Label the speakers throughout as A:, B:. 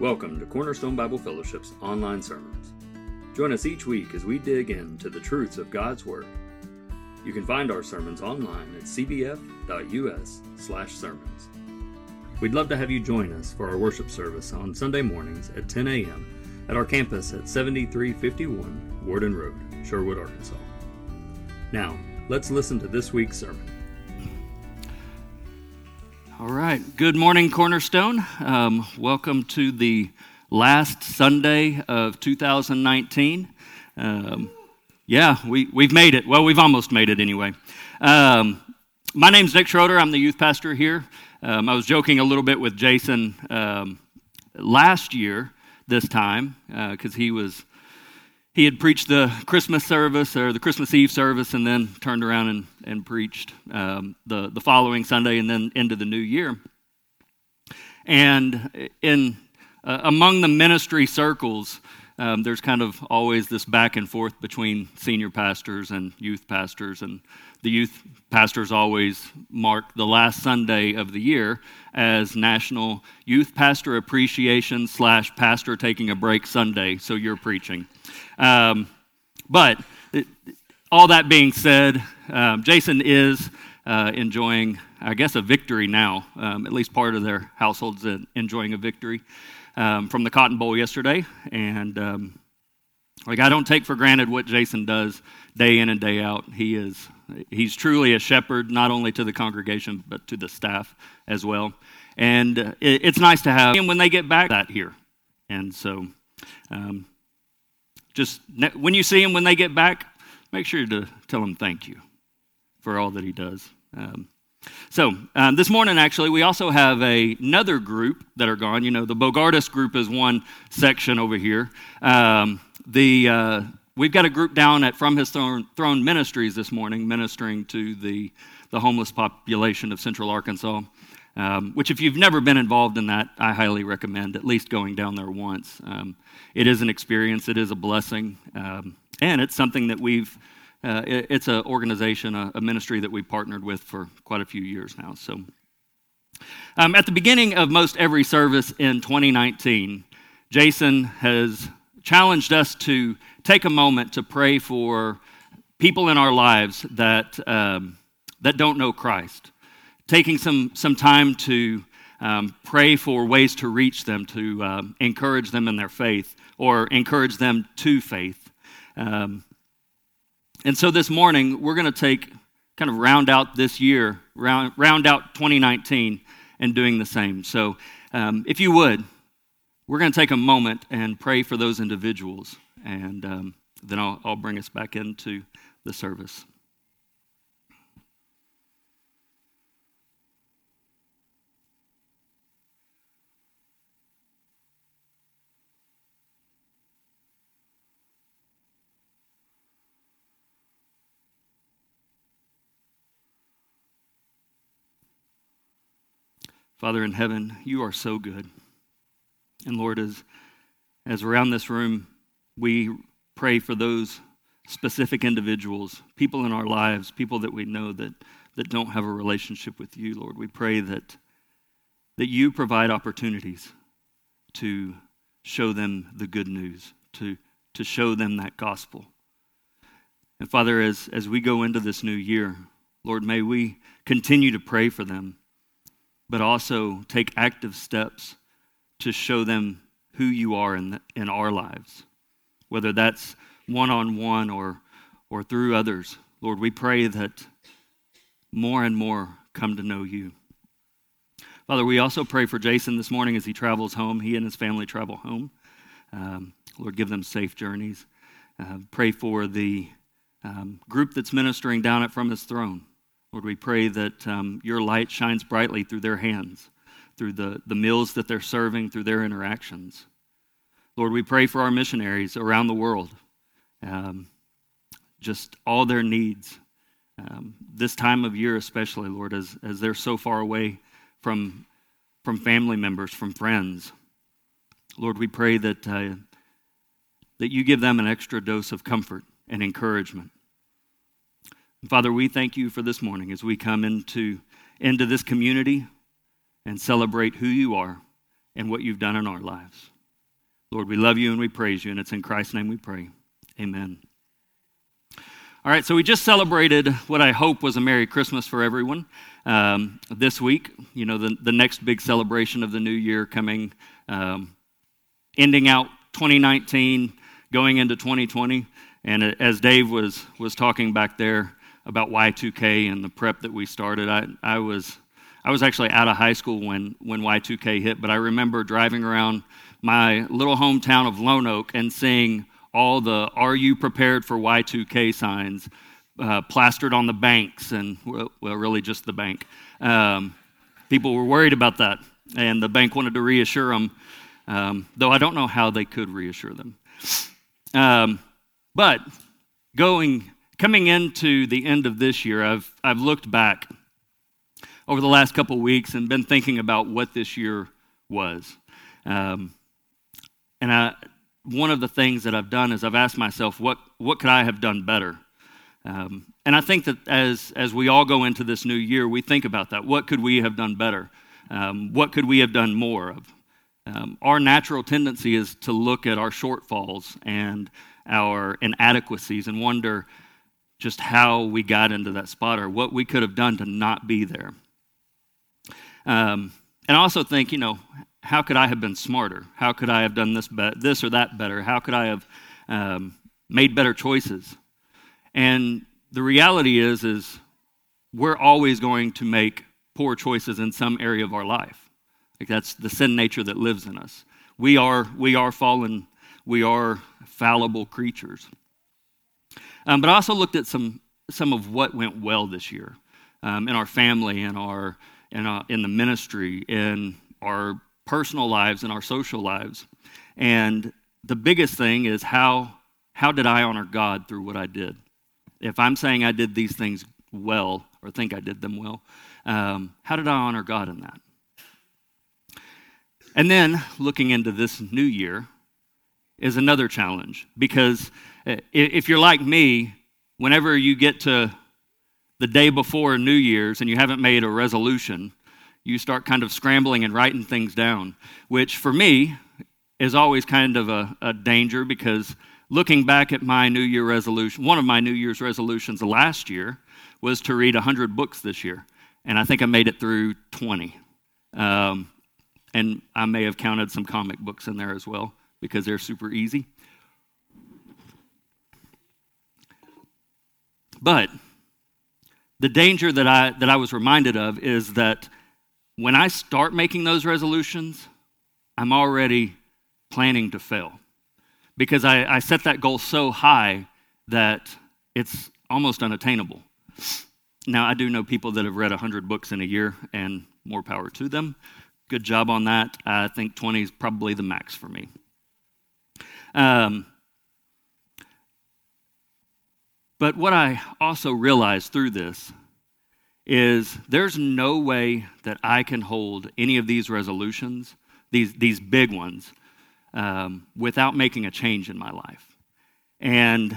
A: Welcome to Cornerstone Bible Fellowship's online sermons. Join us each week as we dig into the truths of God's Word. You can find our sermons online at cbf.us/sermons. We'd love to have you join us for our worship service on Sunday mornings at 10 a.m. at our campus at 7351 Warden Road, Sherwood, Arkansas. Now, let's listen to this week's sermon.
B: All right. Good morning, Cornerstone. Um, welcome to the last Sunday of 2019. Um, yeah, we, we've made it. Well, we've almost made it anyway. Um, my name's Nick Schroeder. I'm the youth pastor here. Um, I was joking a little bit with Jason um, last year, this time, because uh, he was he had preached the Christmas service or the Christmas Eve service and then turned around and, and preached um, the, the following Sunday and then into the new year. And in uh, among the ministry circles, um, there's kind of always this back and forth between senior pastors and youth pastors, and the youth pastors always mark the last Sunday of the year as National Youth Pastor Appreciation slash Pastor Taking a Break Sunday. So you're preaching. Um, but it, all that being said, um, Jason is uh, enjoying, I guess, a victory now. Um, at least part of their household's enjoying a victory um, from the Cotton Bowl yesterday. And um, like I don't take for granted what Jason does day in and day out. He is he's truly a shepherd, not only to the congregation but to the staff as well. And uh, it, it's nice to have him when they get back that here. And so um, just when you see him when they get back, make sure to tell him thank you for all that he does. Um, so um, this morning, actually, we also have a, another group that are gone. You know, the Bogardus group is one section over here. Um, the uh, we've got a group down at From His Throne, Throne Ministries this morning, ministering to the the homeless population of Central Arkansas. Um, which, if you've never been involved in that, I highly recommend at least going down there once. Um, it is an experience, it is a blessing, um, and it's something that we've, uh, it, it's an organization, a, a, ministry that we've partnered with for quite a few years now. So, um, at the beginning of most every service in 2019, Jason has challenged us to take a moment to pray for people in our lives that, um, that don't know Christ taking some, some time to um, pray for ways to reach them, to uh, encourage them in their faith, or encourage them to faith. Um, and so this morning, we're going to take kind of round out this year, round, round out 2019, and doing the same. So um, if you would, we're going to take a moment and pray for those individuals, and um, then I'll, I'll bring us back into the service. Father in heaven, you are so good. And Lord, as, as around this room, we pray for those specific individuals, people in our lives, people that we know that, that don't have a relationship with you, Lord. We pray that, that you provide opportunities to show them the good news, to, to show them that gospel. And Father, as, as we go into this new year, Lord, may we continue to pray for them but also take active steps to show them who you are in, the, in our lives, whether that's one on one or, or through others. Lord, we pray that more and more come to know you. Father, we also pray for Jason this morning as he travels home. He and his family travel home. Um, Lord, give them safe journeys. Uh, pray for the um, group that's ministering down at From His Throne. Lord, we pray that um, your light shines brightly through their hands, through the, the meals that they're serving, through their interactions. Lord, we pray for our missionaries around the world, um, just all their needs. Um, this time of year, especially, Lord, as, as they're so far away from, from family members, from friends. Lord, we pray that, uh, that you give them an extra dose of comfort and encouragement. Father, we thank you for this morning as we come into, into this community and celebrate who you are and what you've done in our lives. Lord, we love you and we praise you, and it's in Christ's name we pray. Amen. All right, so we just celebrated what I hope was a Merry Christmas for everyone um, this week. You know, the, the next big celebration of the new year coming, um, ending out 2019, going into 2020. And as Dave was, was talking back there about Y2K and the prep that we started, I, I, was, I was actually out of high school when, when Y2K hit, but I remember driving around my little hometown of Lonoke and seeing all the Are You Prepared for Y2K signs uh, plastered on the banks, and well, really just the bank. Um, people were worried about that, and the bank wanted to reassure them, um, though I don't know how they could reassure them. Um, but going, coming into the end of this year, I've, I've looked back over the last couple weeks and been thinking about what this year was. Um, and I, one of the things that I've done is I've asked myself, what, what could I have done better? Um, and I think that as, as we all go into this new year, we think about that. What could we have done better? Um, what could we have done more of? Um, our natural tendency is to look at our shortfalls and our inadequacies and wonder just how we got into that spot or what we could have done to not be there. Um, and I also think, you know, how could I have been smarter? How could I have done this, be- this or that better? How could I have um, made better choices? And the reality is, is we're always going to make poor choices in some area of our life. Like that's the sin nature that lives in us. We are, we are fallen we are fallible creatures. Um, but I also looked at some, some of what went well this year um, in our family, and our, in, our, in the ministry, in our personal lives, in our social lives. And the biggest thing is how, how did I honor God through what I did? If I'm saying I did these things well, or think I did them well, um, how did I honor God in that? And then looking into this new year, is another challenge because uh, if you're like me, whenever you get to the day before New Year's and you haven't made a resolution, you start kind of scrambling and writing things down, which for me is always kind of a, a danger because looking back at my New Year resolution, one of my New Year's resolutions last year was to read 100 books this year. And I think I made it through 20. Um, and I may have counted some comic books in there as well because they're super easy. But the danger that I, that I was reminded of is that when I start making those resolutions, I'm already planning to fail because I, I set that goal so high that it's almost unattainable. Now, I do know people that have read 100 books in a year, and more power to them. Good job on that. I think 20 is probably the max for me. Um, but what I also realized through this is there's no way that I can hold any of these resolutions, these, these big ones, um, without making a change in my life. And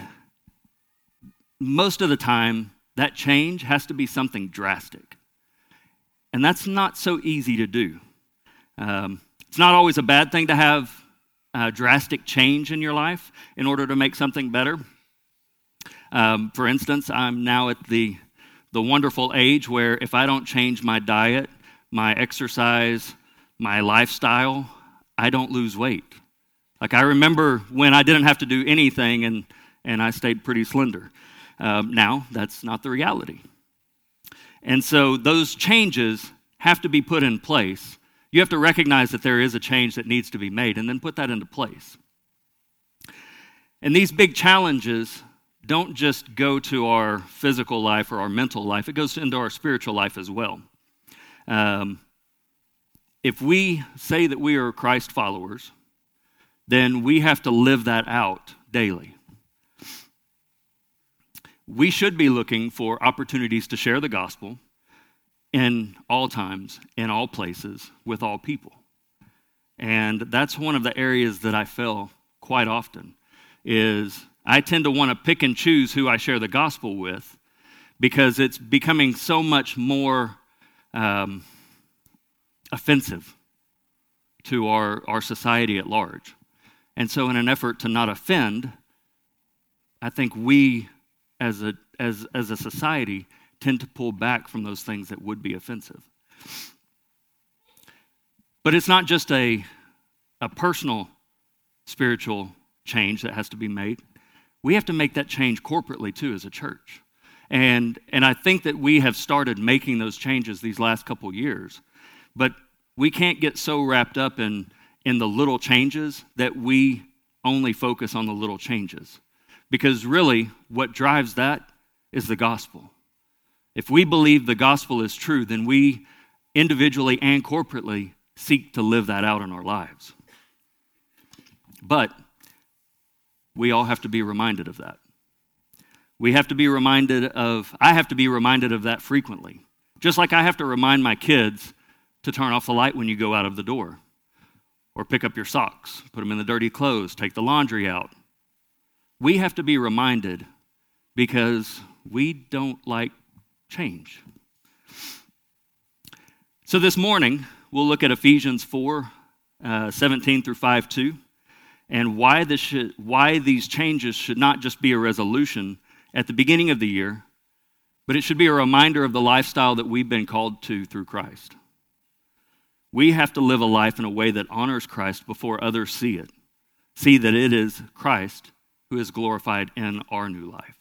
B: most of the time, that change has to be something drastic. And that's not so easy to do. Um, it's not always a bad thing to have uh, drastic change in your life in order to make something better. Um, for instance, I'm now at the, the wonderful age where if I don't change my diet, my exercise, my lifestyle, I don't lose weight. Like I remember when I didn't have to do anything and, and I stayed pretty slender. Um, now, that's not the reality. And so those changes have to be put in place you have to recognize that there is a change that needs to be made and then put that into place. And these big challenges don't just go to our physical life or our mental life, it goes into our spiritual life as well. Um, if we say that we are Christ followers, then we have to live that out daily. We should be looking for opportunities to share the gospel in all times, in all places, with all people. And that's one of the areas that I fail quite often is I tend to want to pick and choose who I share the gospel with because it's becoming so much more um, offensive to our, our society at large. And so, in an effort to not offend, I think we as a, as, as a society tend to pull back from those things that would be offensive. But it's not just a, a personal spiritual change that has to be made. We have to make that change corporately too as a church. And, and I think that we have started making those changes these last couple years. But we can't get so wrapped up in, in the little changes that we only focus on the little changes. Because really, what drives that is the gospel. If we believe the gospel is true, then we individually and corporately seek to live that out in our lives. But we all have to be reminded of that. We have to be reminded of, I have to be reminded of that frequently. Just like I have to remind my kids to turn off the light when you go out of the door, or pick up your socks, put them in the dirty clothes, take the laundry out. We have to be reminded because we don't like change. So this morning, we'll look at Ephesians 4 uh, 17 through 5 2 and why, this should, why these changes should not just be a resolution at the beginning of the year, but it should be a reminder of the lifestyle that we've been called to through Christ. We have to live a life in a way that honors Christ before others see it, see that it is Christ who is glorified in our new life.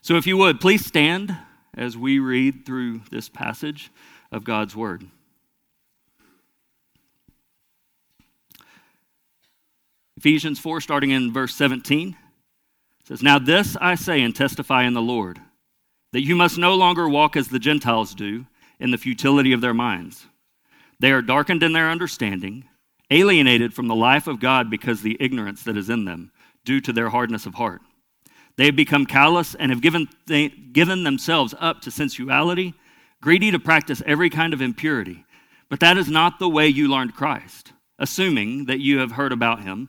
B: So, if you would, please stand as we read through this passage of God's Word. Ephesians 4, starting in verse 17, says, Now this I say and testify in the Lord, that you must no longer walk as the Gentiles do in the futility of their minds. They are darkened in their understanding, alienated from the life of God because the ignorance that is in them, due to their hardness of heart. They have become callous and have given, given themselves up to sensuality, greedy to practice every kind of impurity. But that is not the way you learned Christ, assuming that you have heard about him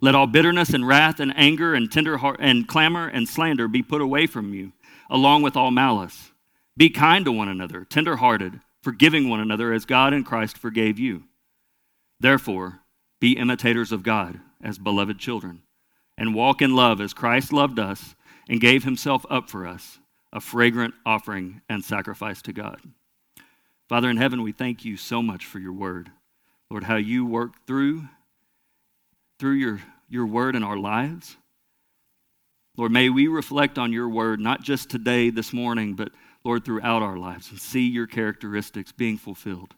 B: Let all bitterness and wrath and anger and tender heart and clamor and slander be put away from you, along with all malice. Be kind to one another, tenderhearted, forgiving one another as God in Christ forgave you. Therefore, be imitators of God as beloved children, and walk in love as Christ loved us and gave himself up for us, a fragrant offering and sacrifice to God. Father in heaven, we thank you so much for your word. Lord, how you work through through your, your word in our lives. Lord, may we reflect on your word, not just today, this morning, but Lord, throughout our lives and see your characteristics being fulfilled.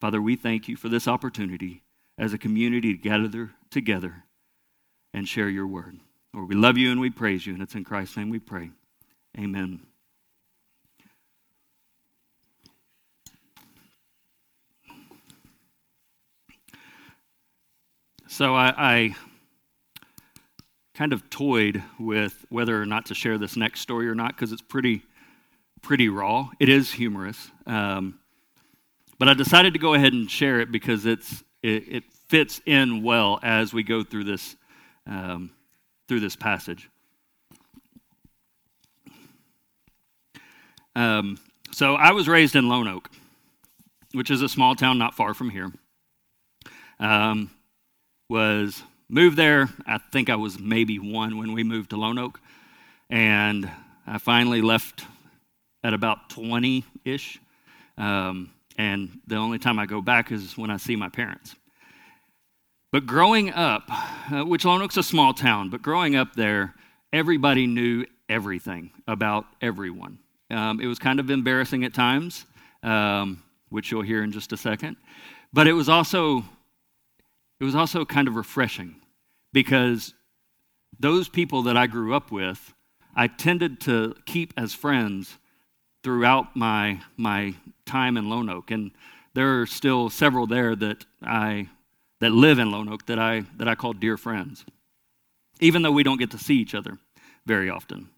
B: Father, we thank you for this opportunity as a community to gather together and share your word. Lord, we love you and we praise you, and it's in Christ's name we pray. Amen. So I, I, kind of toyed with whether or not to share this next story or not because it's pretty, pretty raw. It is humorous, um, but I decided to go ahead and share it because it's it, it fits in well as we go through this um, through this passage. Um, so I was raised in Lonoke, which is a small town not far from here. Um, was moved there. I think I was maybe one when we moved to Lonoke. And I finally left at about 20 ish. Um, and the only time I go back is when I see my parents. But growing up, uh, which Oak's a small town, but growing up there, everybody knew everything about everyone. Um, it was kind of embarrassing at times, um, which you'll hear in just a second. But it was also it was also kind of refreshing because those people that I grew up with, I tended to keep as friends throughout my my time in Lonoke. and there are still several there that I that live in Lonoke that I, that I call dear friends, even though we don't get to see each other very often.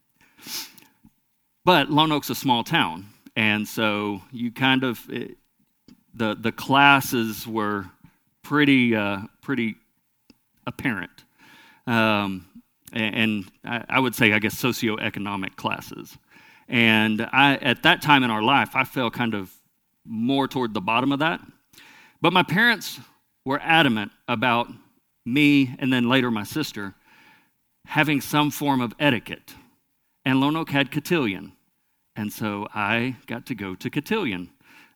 B: But Lonoke's a small town, and so you kind of, it, the, the classes were pretty, uh, pretty apparent. Um, and I, would say, I guess, socioeconomic classes. And I, at that time in our life, I fell kind of more toward the bottom of that. But my parents were adamant about me and then later my sister having some form of etiquette. And Lonoke had cotillion. And so I got to go to cotillion.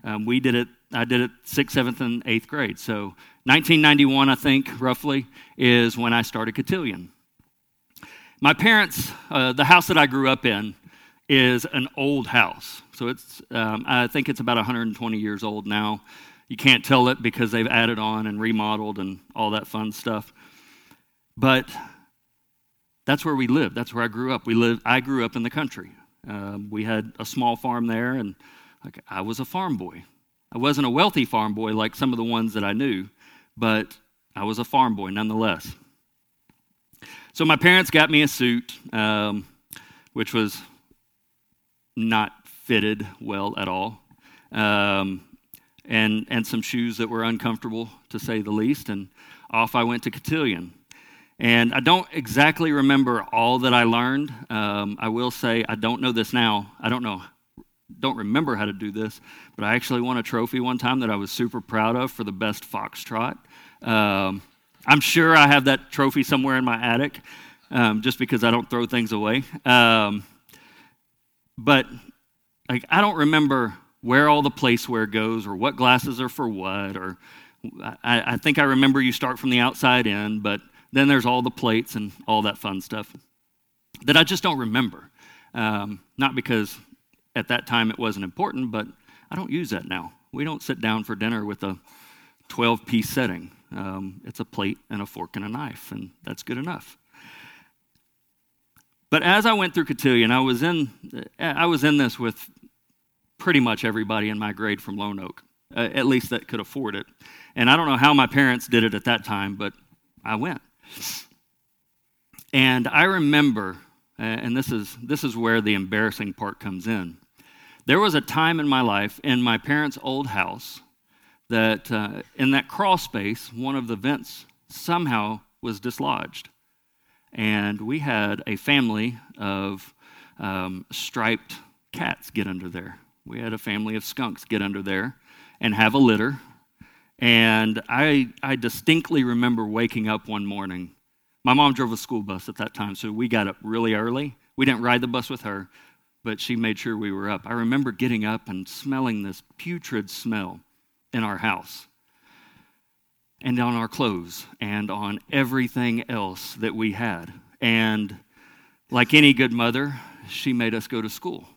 B: Um, we did it, I did it sixth, seventh, and eighth grade. So 1991, I think, roughly, is when I started cotillion. My parents, uh, the house that I grew up in, is an old house. So it's, um, I think it's about 120 years old now. You can't tell it because they've added on and remodeled and all that fun stuff. But that's where we lived. That's where I grew up. We lived. I grew up in the country. Um, we had a small farm there, and like, I was a farm boy. I wasn't a wealthy farm boy like some of the ones that I knew, but I was a farm boy nonetheless. So my parents got me a suit, um, which was not fitted well at all. Um, and, and some shoes that were uncomfortable, to say the least. And off I went to Cotillion. And I don't exactly remember all that I learned. Um, I will say I don't know this now. I don't know, don't remember how to do this, but I actually won a trophy one time that I was super proud of for the best foxtrot. Um, I'm sure I have that trophy somewhere in my attic, um, just because I don't throw things away. Um, but like I don't remember where all the placeware goes or what glasses are for what or I, I, think i remember you start from the outside in but then there's all the plates and all that fun stuff that i just don't remember um, not because at that time it wasn't important but i don't use that now we don't sit down for dinner with a 12 piece setting um, it's a plate and a fork and a knife and that's good enough but as I went through Cotillion, I was in I was in this with pretty much everybody in my grade from Lonoke, uh, at least that could afford it. And I don't know how my parents did it at that time, but I went. And I remember, uh, and this is, this is where the embarrassing part comes in. There was a time in my life in my parents' old house that uh, in that crawl space, one of the vents somehow was dislodged. And we had a family of um, striped cats get under there we had a family of skunks get under there and have a litter. And I, I distinctly remember waking up one morning. My mom drove a school bus at that time, so we got up really early. We didn't ride the bus with her, but she made sure we were up. I remember getting up and smelling this putrid smell in our house and on our clothes and on everything else that we had. And like any good mother, she made us go to school.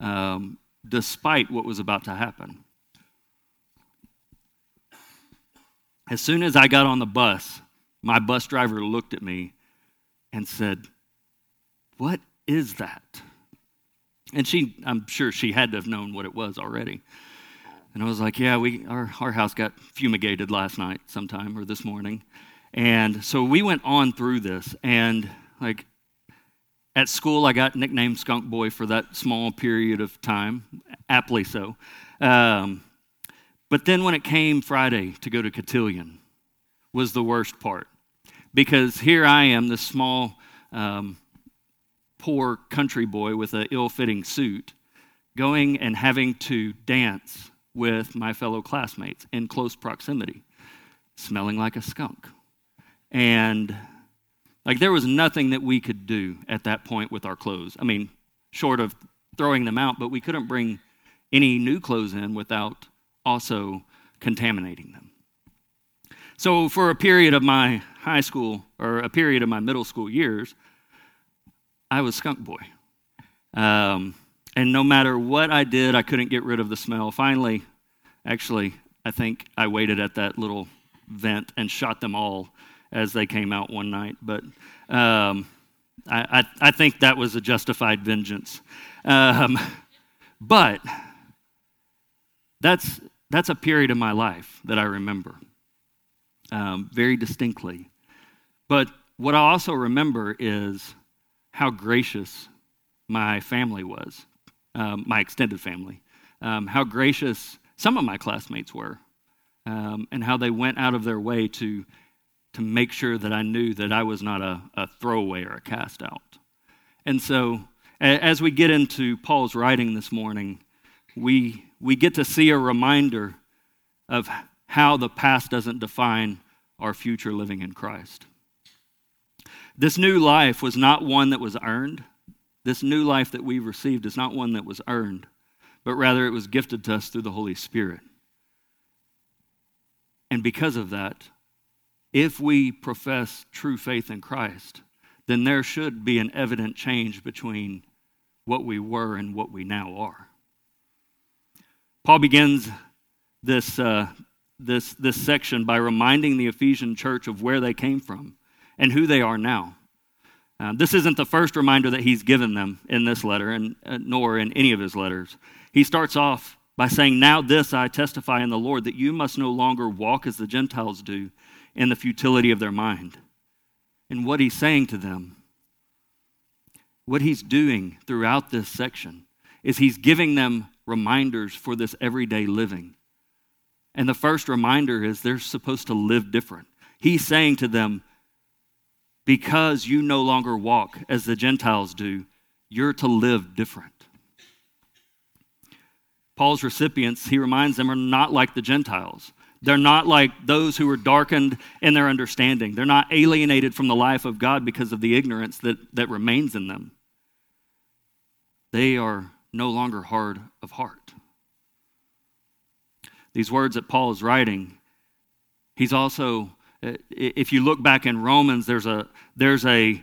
B: Um, despite what was about to happen. As soon as I got on the bus, my bus driver looked at me and said, What is that? And she, I'm sure she had to have known what it was already. And I was like, Yeah, we, our, our house got fumigated last night sometime or this morning. And so we went on through this. And like, at school, I got nicknamed Skunk Boy for that small period of time, aptly so. Um, but then when it came Friday to go to Cotillion, was the worst part. Because here I am, this small, um, poor country boy with an ill fitting suit, going and having to dance with my fellow classmates in close proximity, smelling like a skunk. And like there was nothing that we could do at that point with our clothes. I mean, short of throwing them out, but we couldn't bring any new clothes in without also contaminating them. So, for a period of my high school or a period of my middle school years, I was skunk boy. Um, and no matter what I did, I couldn't get rid of the smell. Finally, actually, I think I waited at that little vent and shot them all as they came out one night. But um, I, I, I, think that was a justified vengeance. Um, but that's, that's a period of my life that I remember um, very distinctly. But what I also remember is how gracious my family was, um, my extended family, um, how gracious some of my classmates were, um, and how they went out of their way to, to make sure that I knew that I was not a, a throwaway or a cast out. And so, as we get into Paul's writing this morning, we, we get to see a reminder of how the past doesn't define our future living in Christ. This new life was not one that was earned. This new life that we've received is not one that was earned, but rather it was gifted to us through the Holy Spirit. And because of that, if we profess true faith in Christ, then there should be an evident change between what we were and what we now are. Paul begins this, uh, this, this section by reminding the Ephesian church of where they came from and who they are now. Uh, this isn't the first reminder that he's given them in this letter, and uh, nor in any of his letters. He starts off by saying, Now this I testify in the Lord, that you must no longer walk as the Gentiles do in the futility of their mind. And what he's saying to them, what he's doing throughout this section, is he's giving them reminders for this everyday living. And the first reminder is they're supposed to live different. He's saying to them, because you no longer walk as the Gentiles do, you're to live different. Paul's recipients, he reminds them, are not like the Gentiles. They're not like those who are darkened in their understanding. They're not alienated from the life of God because of the ignorance that, that remains in them. They are no longer hard of heart. These words that Paul is writing, he's also Uh, if you look back in Romans, there's a, there's a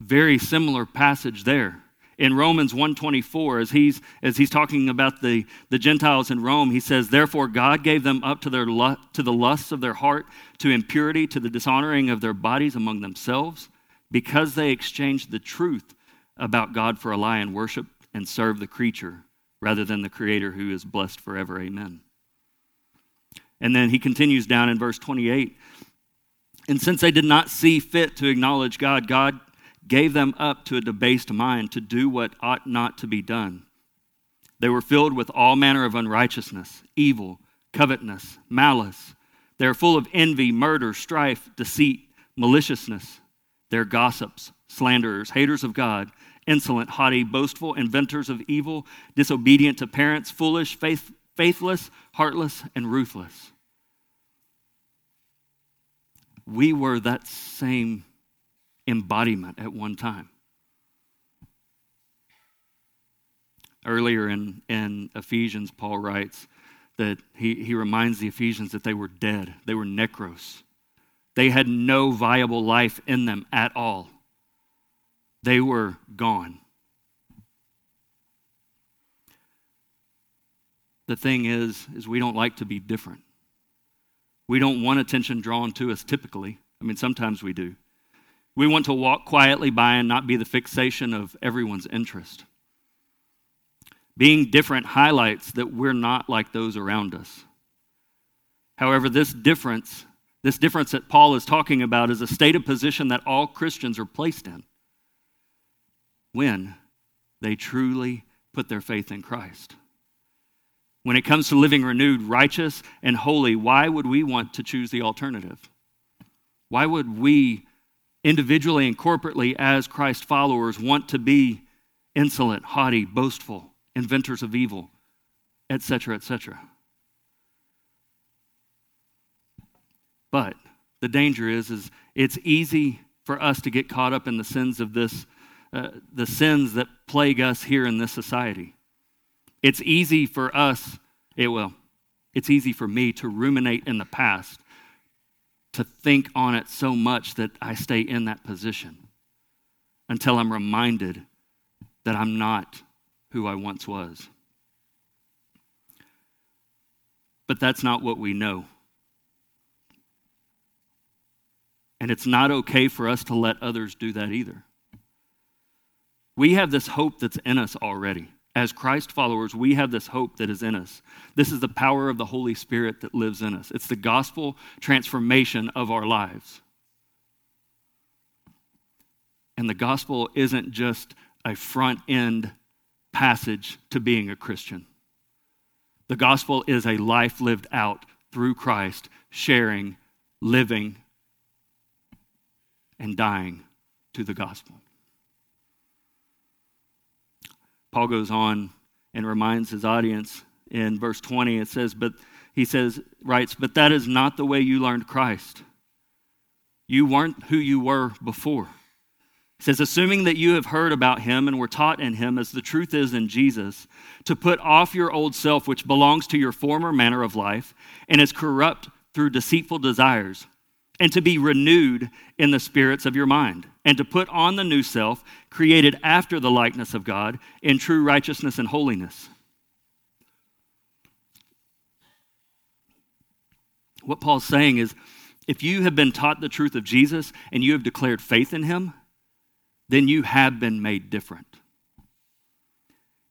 B: very similar passage there. In Romans 124, as he's, as he's talking about the, the Gentiles in Rome, he says, Therefore God gave them up to, their, to the lusts of their heart, to impurity, to the dishonoring of their bodies among themselves, because they exchanged the truth about God for a lie and worship and serve the creature rather than the Creator who is blessed forever. Amen. And then he continues down in verse 28 and since they did not see fit to acknowledge God, God gave them up to a debased mind to do what ought not to be done. They were filled with all manner of unrighteousness, evil, covetousness, malice. They are full of envy, murder, strife, deceit, maliciousness. They're gossips, slanderers, haters of God, insolent, haughty, boastful, inventors of evil, disobedient to parents, foolish, faith, faithless, heartless, and ruthless we were that same embodiment at one time. Earlier in, in Ephesians, Paul writes that he, he reminds the Ephesians that they were dead, they were necros. They had no viable life in them at all. They were gone. The thing is, is we don't like to be different. We don't want attention drawn to us typically. I mean, sometimes we do. We want to walk quietly by and not be the fixation of everyone's interest. Being different highlights that we're not like those around us. However, this difference, this difference that Paul is talking about, is a state of position that all Christians are placed in when they truly put their faith in Christ. When it comes to living renewed, righteous, and holy, why would we want to choose the alternative? Why would we, individually and corporately, as Christ followers, want to be insolent, haughty, boastful, inventors of evil, etc., etc.? But the danger is, is it's easy for us to get caught up in the sins of this, uh, the sins that plague us here in this society. It's easy for us, it will, it's easy for me to ruminate in the past to think on it so much that I stay in that position until I'm reminded that I'm not who I once was. But that's not what we know. And it's not okay for us to let others do that either. We have this hope that's in us already. As Christ followers, we have this hope that is in us. This is the power of the Holy Spirit that lives in us. It's the gospel transformation of our lives. And the gospel isn't just a front end passage to being a Christian. The gospel is a life lived out through Christ, sharing, living, and dying to the gospel. Paul goes on and reminds his audience in verse 20 it says but he says writes but that is not the way you learned Christ. You weren't who you were before. He says, assuming that you have heard about him and were taught in him as the truth is in Jesus, to put off your old self, which belongs to your former manner of life and is corrupt through deceitful desires, and to be renewed in the spirits of your mind, and to put on the new self, created after the likeness of God, in true righteousness and holiness. What Paul's saying is if you have been taught the truth of Jesus and you have declared faith in him, then you have been made different.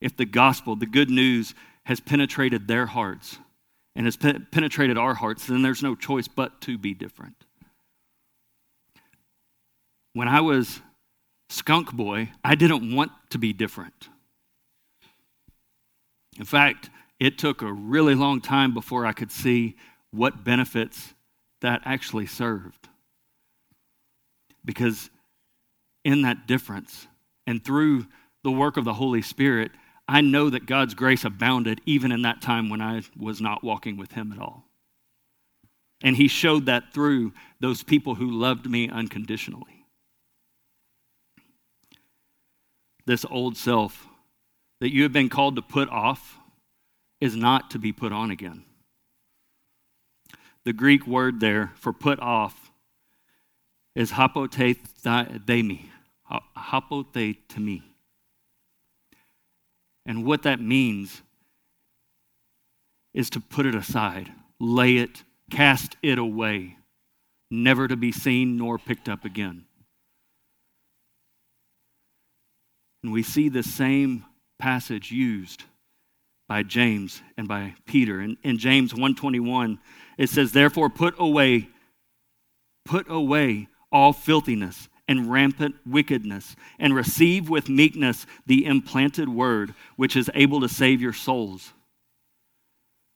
B: If the gospel, the good news, has penetrated their hearts and has pe- penetrated our hearts, then there's no choice but to be different. When I was skunk boy, I didn't want to be different. In fact, it took a really long time before I could see what benefits that actually served. Because in that difference. And through the work of the Holy Spirit, I know that God's grace abounded even in that time when I was not walking with Him at all. And He showed that through those people who loved me unconditionally. This old self that you have been called to put off is not to be put on again. The Greek word there for put off is apotithemi, hapote to. And what that means is to put it aside, lay it, cast it away, never to be seen nor picked up again. And we see the same passage used by James and by Peter. In, in James 121, it says, Therefore put away, put away all filthiness and rampant wickedness, and receive with meekness the implanted word, which is able to save your souls.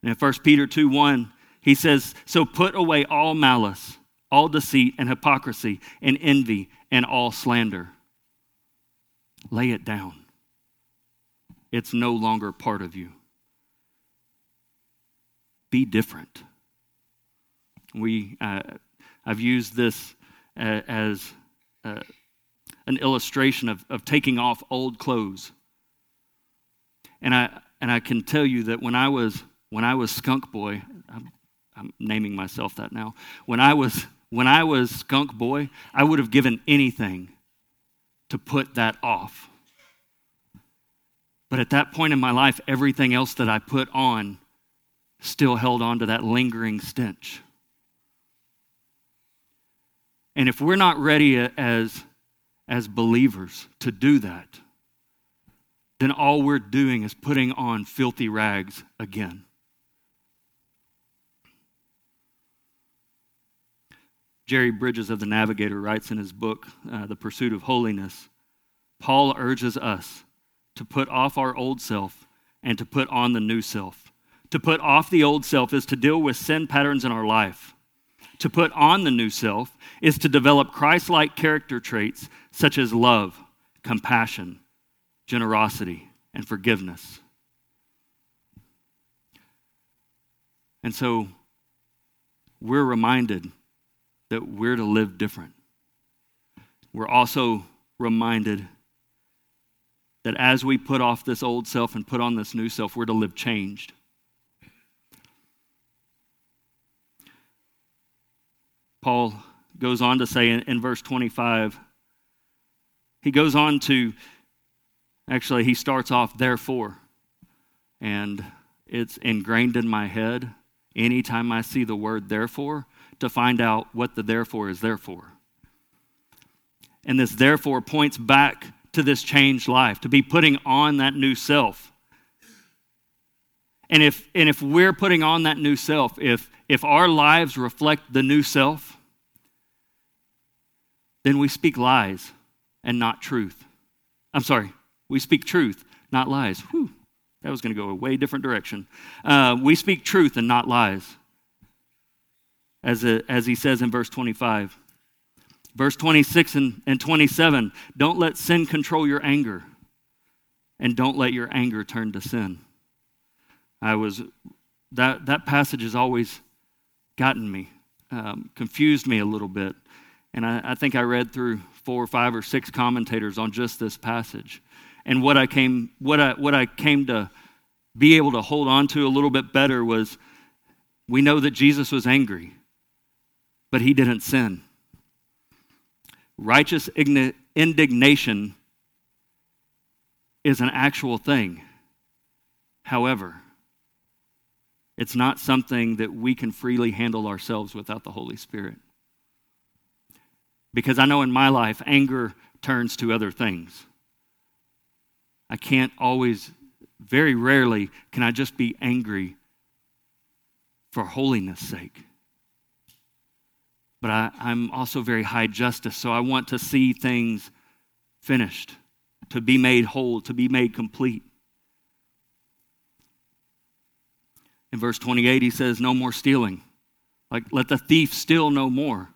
B: And in 1 Peter 2 1, he says, So put away all malice, all deceit and hypocrisy, and envy, and all slander. Lay it down. It's no longer part of you. Be different. We, uh, I've used this uh, as uh, an illustration of, of taking off old clothes. And I, and I can tell you that when I was, when I was skunk boy, I'm, I'm naming myself that now. When I was, when I was skunk boy, I would have given anything to put that off. But at that point in my life, everything else that I put on still held on to that lingering stench. And if we're not ready as, as believers to do that, then all we're doing is putting on filthy rags again. Jerry Bridges of the Navigator writes in his book, uh, The Pursuit of Holiness Paul urges us to put off our old self and to put on the new self. To put off the old self is to deal with sin patterns in our life to put on the new self is to develop Christ like character traits such as love, compassion, generosity, and forgiveness. And so we're reminded that we're to live different. We're also reminded that as we put off this old self and put on this new self, we're to live changed. Paul goes on to say in, in verse 25, he goes on to, actually, he starts off, therefore. And it's ingrained in my head anytime I see the word therefore to find out what the therefore is there for. And this therefore points back to this changed life, to be putting on that new self. And if, and if we're putting on that new self, if, if our lives reflect the new self, then we speak lies and not truth. I'm sorry, we speak truth, not lies. Whew, that was going to go a way different direction. Uh, we speak truth and not lies, as, a, as he says in verse 25. Verse 26 and, and 27 don't let sin control your anger, and don't let your anger turn to sin. I was, that, that passage has always gotten me, um, confused me a little bit. And I, I think I read through four or five or six commentators on just this passage. And what I came, what I, what I came to be able to hold on to a little bit better was we know that Jesus was angry, but he didn't sin. Righteous indignation is an actual thing. However, it's not something that we can freely handle ourselves without the Holy Spirit. Because I know in my life, anger turns to other things. I can't always, very rarely, can I just be angry for holiness' sake. But I, I'm also very high justice, so I want to see things finished, to be made whole, to be made complete. In verse 28, he says, No more stealing. Like, let the thief steal no more.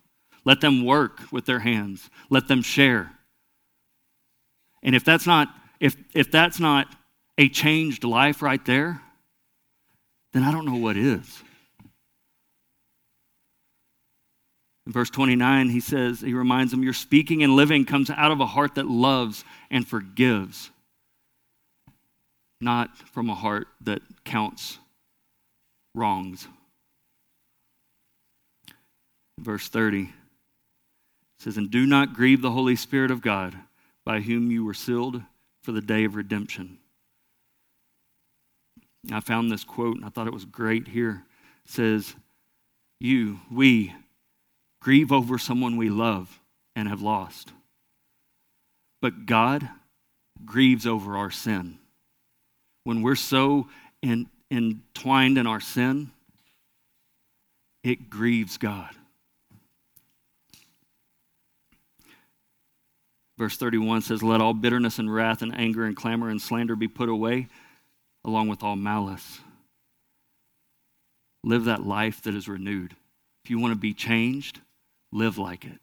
B: Let them work with their hands. Let them share. And if that's not if if that's not a changed life right there, then I don't know what is. In verse 29, he says, he reminds them, Your speaking and living comes out of a heart that loves and forgives, not from a heart that counts wrongs. Verse 30 says, And do not grieve the Holy Spirit of God, by whom you were sealed for the day of redemption. I found this quote and I thought it was great here. It says, You, we, grieve over someone we love and have lost. But God grieves over our sin. When we're so in, entwined in our sin, it grieves God. Verse 31 says, Let all bitterness and wrath and anger and clamor and slander be put away, along with all malice. Live that life that is renewed. If you want to be changed, live like it.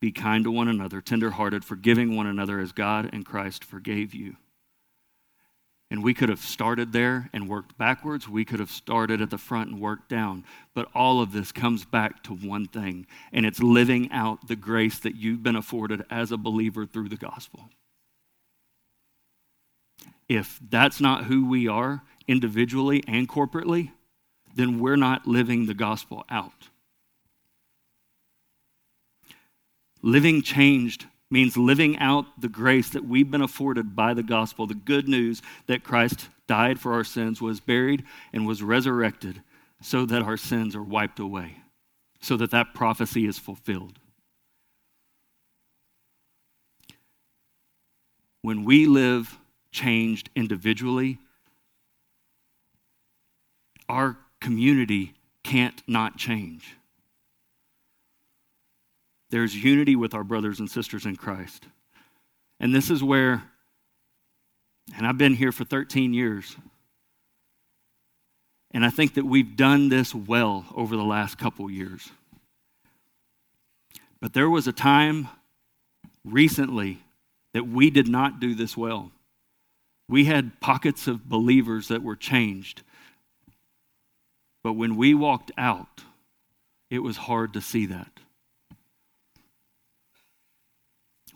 B: Be kind to one another, tenderhearted, forgiving one another as God and Christ forgave you. And we could have started there and worked backwards. We could have started at the front and worked down. But all of this comes back to one thing, and it's living out the grace that you've been afforded as a believer through the gospel. If that's not who we are individually and corporately, then we're not living the gospel out. Living changed means living out the grace that we've been afforded by the gospel, the good news that Christ died for our sins, was buried, and was resurrected so that our sins are wiped away, so that that prophecy is fulfilled. When we live changed individually, our community can't not change. There's unity with our brothers and sisters in Christ. And this is where, and I've been here for 13 years, and I think that we've done this well over the last couple years. But there was a time recently that we did not do this well. We had pockets of believers that were changed. But when we walked out, it was hard to see that.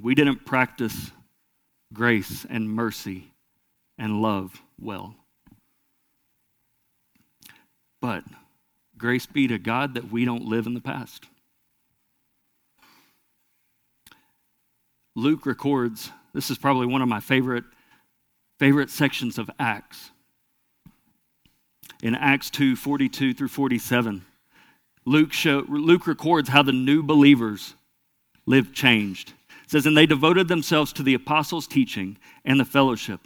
B: we didn't practice grace and mercy and love well. But grace be to God that we don't live in the past. Luke records, this is probably one of my favorite, favorite sections of Acts. In Acts 2 42 through 47, Luke, show, Luke records how the new believers lived changed. It says, And they devoted themselves to the apostles' teaching and the fellowship,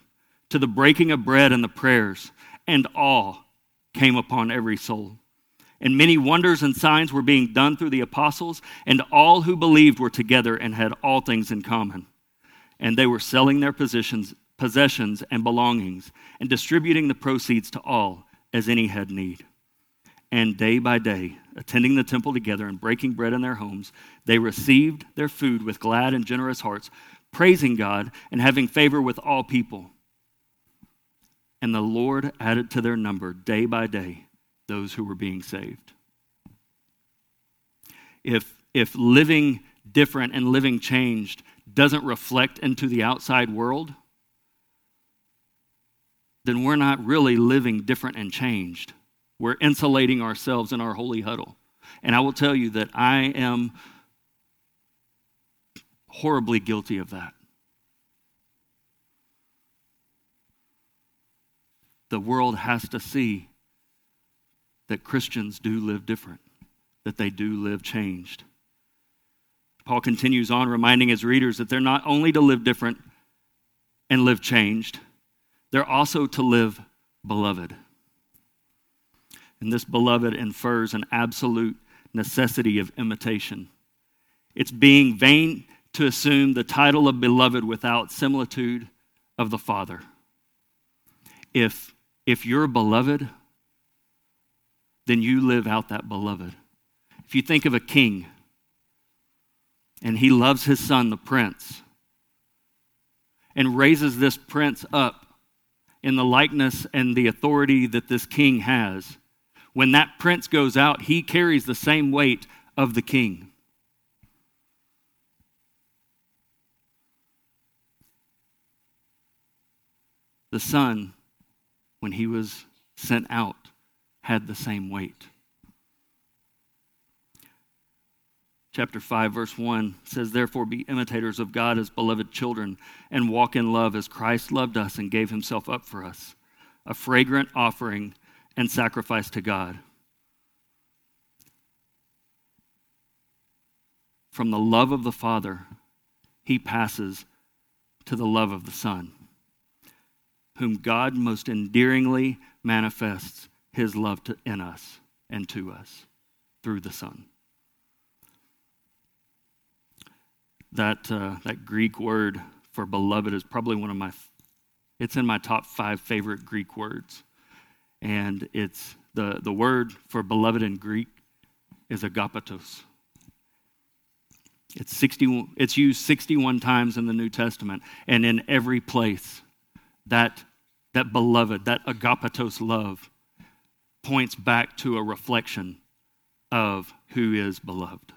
B: to the breaking of bread and the prayers, and awe came upon every soul. And many wonders and signs were being done through the apostles, and all who believed were together and had all things in common. And they were selling their positions, possessions and belongings, and distributing the proceeds to all as any had need. And day by day, attending the temple together and breaking bread in their homes, they received their food with glad and generous hearts, praising God and having favor with all people. And the Lord added to their number day by day those who were being saved. If, if living different and living changed doesn't reflect into the outside world, then we're not really living different and changed. We're insulating ourselves in our holy huddle. And I will tell you that I am horribly guilty of that. the world has to see that Christians do live different, that they do live changed. Paul continues on, reminding his readers that they're not only to live different and live changed, they're also to live beloved. And this beloved infers an absolute necessity of imitation. It's being vain to assume the title of beloved without similitude of the Father. If if you're beloved, then you live out that beloved. If you think of a king and he loves his son, the prince, and raises this prince up in the likeness and the authority that this king has, when that prince goes out, he carries the same weight of the king. The son when he was sent out had the same weight. Chapter 5, verse 1 says, Therefore be imitators of God as beloved children, and walk in love as Christ loved us and gave himself up for us, a fragrant offering and sacrifice to God. From the love of the Father, he passes to the love of the Son whom God most endearingly manifests his love to, in us and to us through the Son. That, uh, that Greek word for beloved is probably one of my, it's in my top five favorite Greek words. And it's the, the word for beloved in Greek is agapetos. It's, 60, it's used 61 times in the New Testament, and in every place that, that beloved, that agapetos love, points back to a reflection of who is beloved.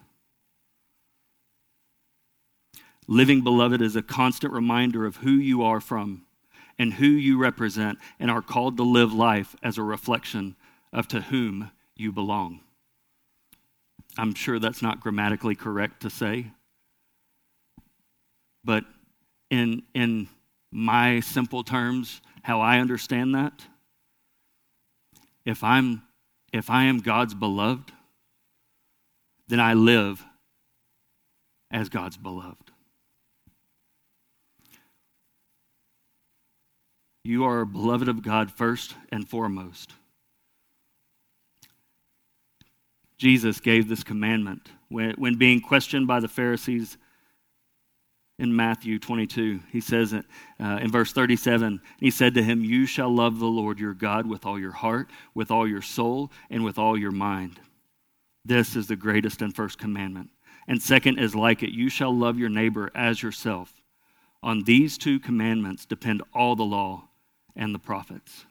B: Living beloved is a constant reminder of who you are from and who you represent and are called to live life as a reflection of to whom you belong. I'm sure that's not grammatically correct to say, but in, in my simple terms, how I understand that. If I'm if I am God's beloved, then I live as God's beloved. You are beloved of God first and foremost. Jesus gave this commandment when, when being questioned by the Pharisees in Matthew 22. He says it uh, in verse 37 He said to him, You shall love the Lord your God with all your heart, with all your soul, and with all your mind. This is the greatest and first commandment. And second is like it you shall love your neighbor as yourself. On these two commandments depend all the law and the prophets.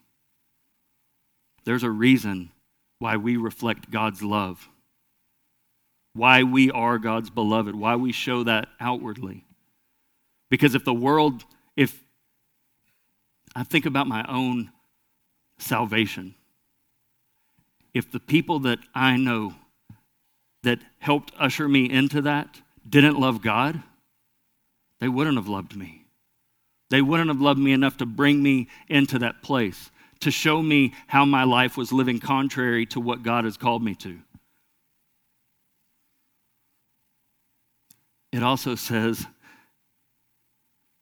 B: There's a reason why we reflect God's love, why we are God's beloved, why we show that outwardly. Because if the world, if I think about my own salvation, if the people that I know that helped usher me into that didn't love God, they wouldn't have loved me. They wouldn't have loved me enough to bring me into that place, to show me how my life was living contrary to what God has called me to. It also says,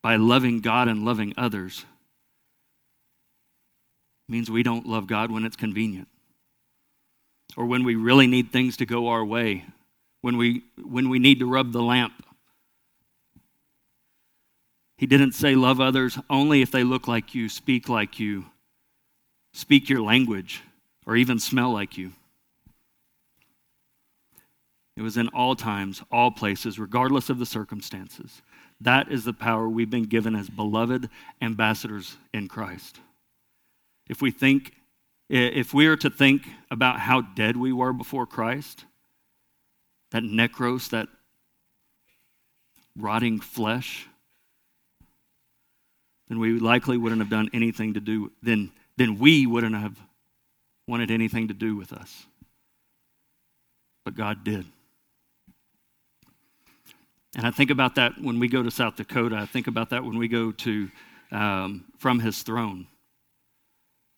B: by loving God and loving others, means we don't love God when it's convenient or when we really need things to go our way, when we, when we need to rub the lamp. He didn't say love others only if they look like you, speak like you, speak your language, or even smell like you. It was in all times, all places, regardless of the circumstances. That is the power we've been given as beloved ambassadors in Christ. If we think if we are to think about how dead we were before Christ, that necros, that rotting flesh, then we likely wouldn't have done anything to do, then, then we wouldn't have wanted anything to do with us. But God did. And I think about that when we go to South Dakota. I think about that when we go to um, from His throne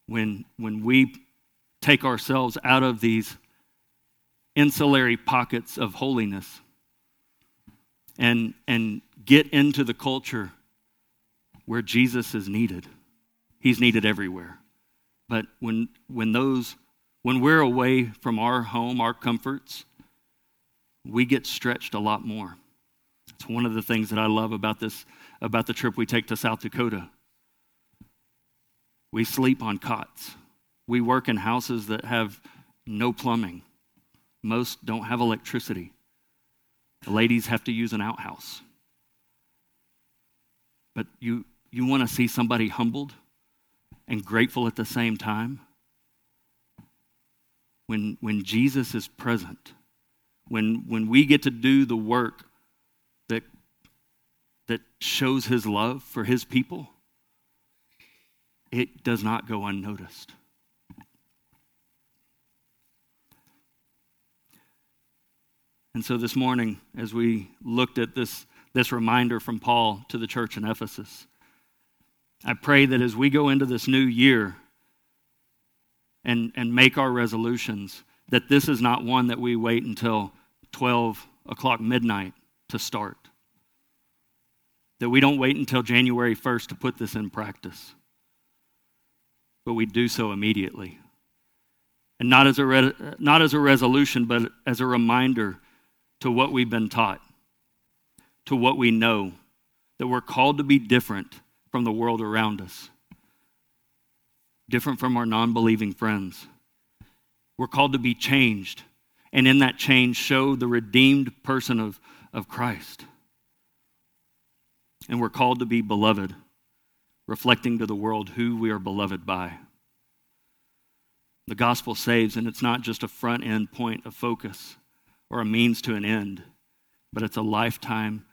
B: when, when we take ourselves out of these insulary pockets of holiness and, and get into the culture where Jesus is needed. He's needed everywhere. But when, when, those, when we're away from our home, our comforts, we get stretched a lot more. It's one of the things that I love about this, about the trip we take to South Dakota. We sleep on cots. We work in houses that have no plumbing. Most don't have electricity. The ladies have to use an outhouse. But you, you want to see somebody humbled and grateful at the same time? When, when Jesus is present, when, when we get to do the work that, that shows his love for his people, it does not go unnoticed. And so this morning, as we looked at this, this reminder from Paul to the church in Ephesus, I pray that as we go into this new year and, and make our resolutions, that this is not one that we wait until 12 o'clock midnight to start. That we don't wait until January 1st to put this in practice but we do so immediately. And not as a, re- not as a resolution, but as a reminder to what we've been taught, to what we know, that we're called to be different from the world around us, different from our non believing friends. We're called to be changed, and in that change, show the redeemed person of, of Christ. And we're called to be beloved reflecting to the world who we are beloved by. The gospel saves, and it's not just a front end point of focus or a means to an end, but it's a lifetime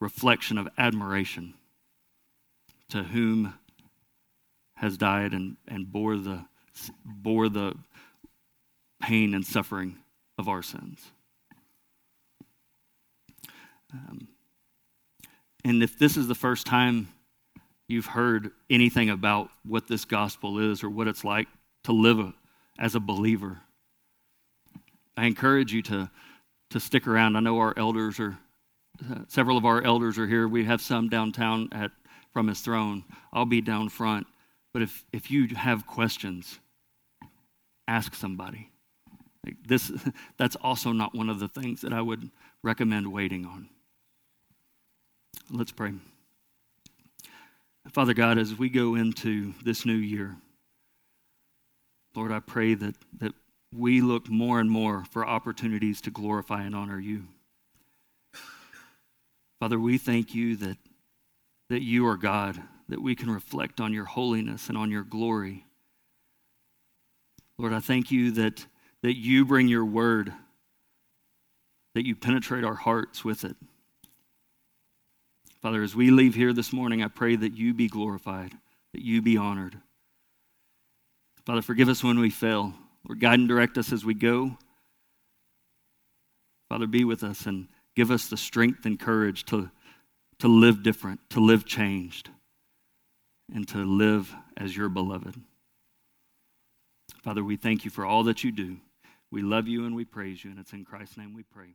B: reflection of admiration to whom has died and, and bore, the, bore the pain and suffering of our sins. Um, and if this is the first time you've heard anything about what this gospel is or what it's like to live a, as a believer, I encourage you to, to stick around. I know our elders are, uh, several of our elders are here. We have some downtown at, from his throne. I'll be down front. But if, if you have questions, ask somebody. Like this, that's also not one of the things that I would recommend waiting on. Let's pray. Father God, as we go into this new year, Lord, I pray that, that we look more and more for opportunities to glorify and honor you. Father, we thank you that, that you are God, that we can reflect on your holiness and on your glory. Lord, I thank you that, that you bring your word, that you penetrate our hearts with it. Father, as we leave here this morning, I pray that you be glorified, that you be honored. Father, forgive us when we fail. Lord, guide and direct us as we go. Father, be with us and give us the strength and courage to, to live different, to live changed, and to live as your beloved. Father, we thank you for all that you do. We love you and we praise you, and it's in Christ's name we pray.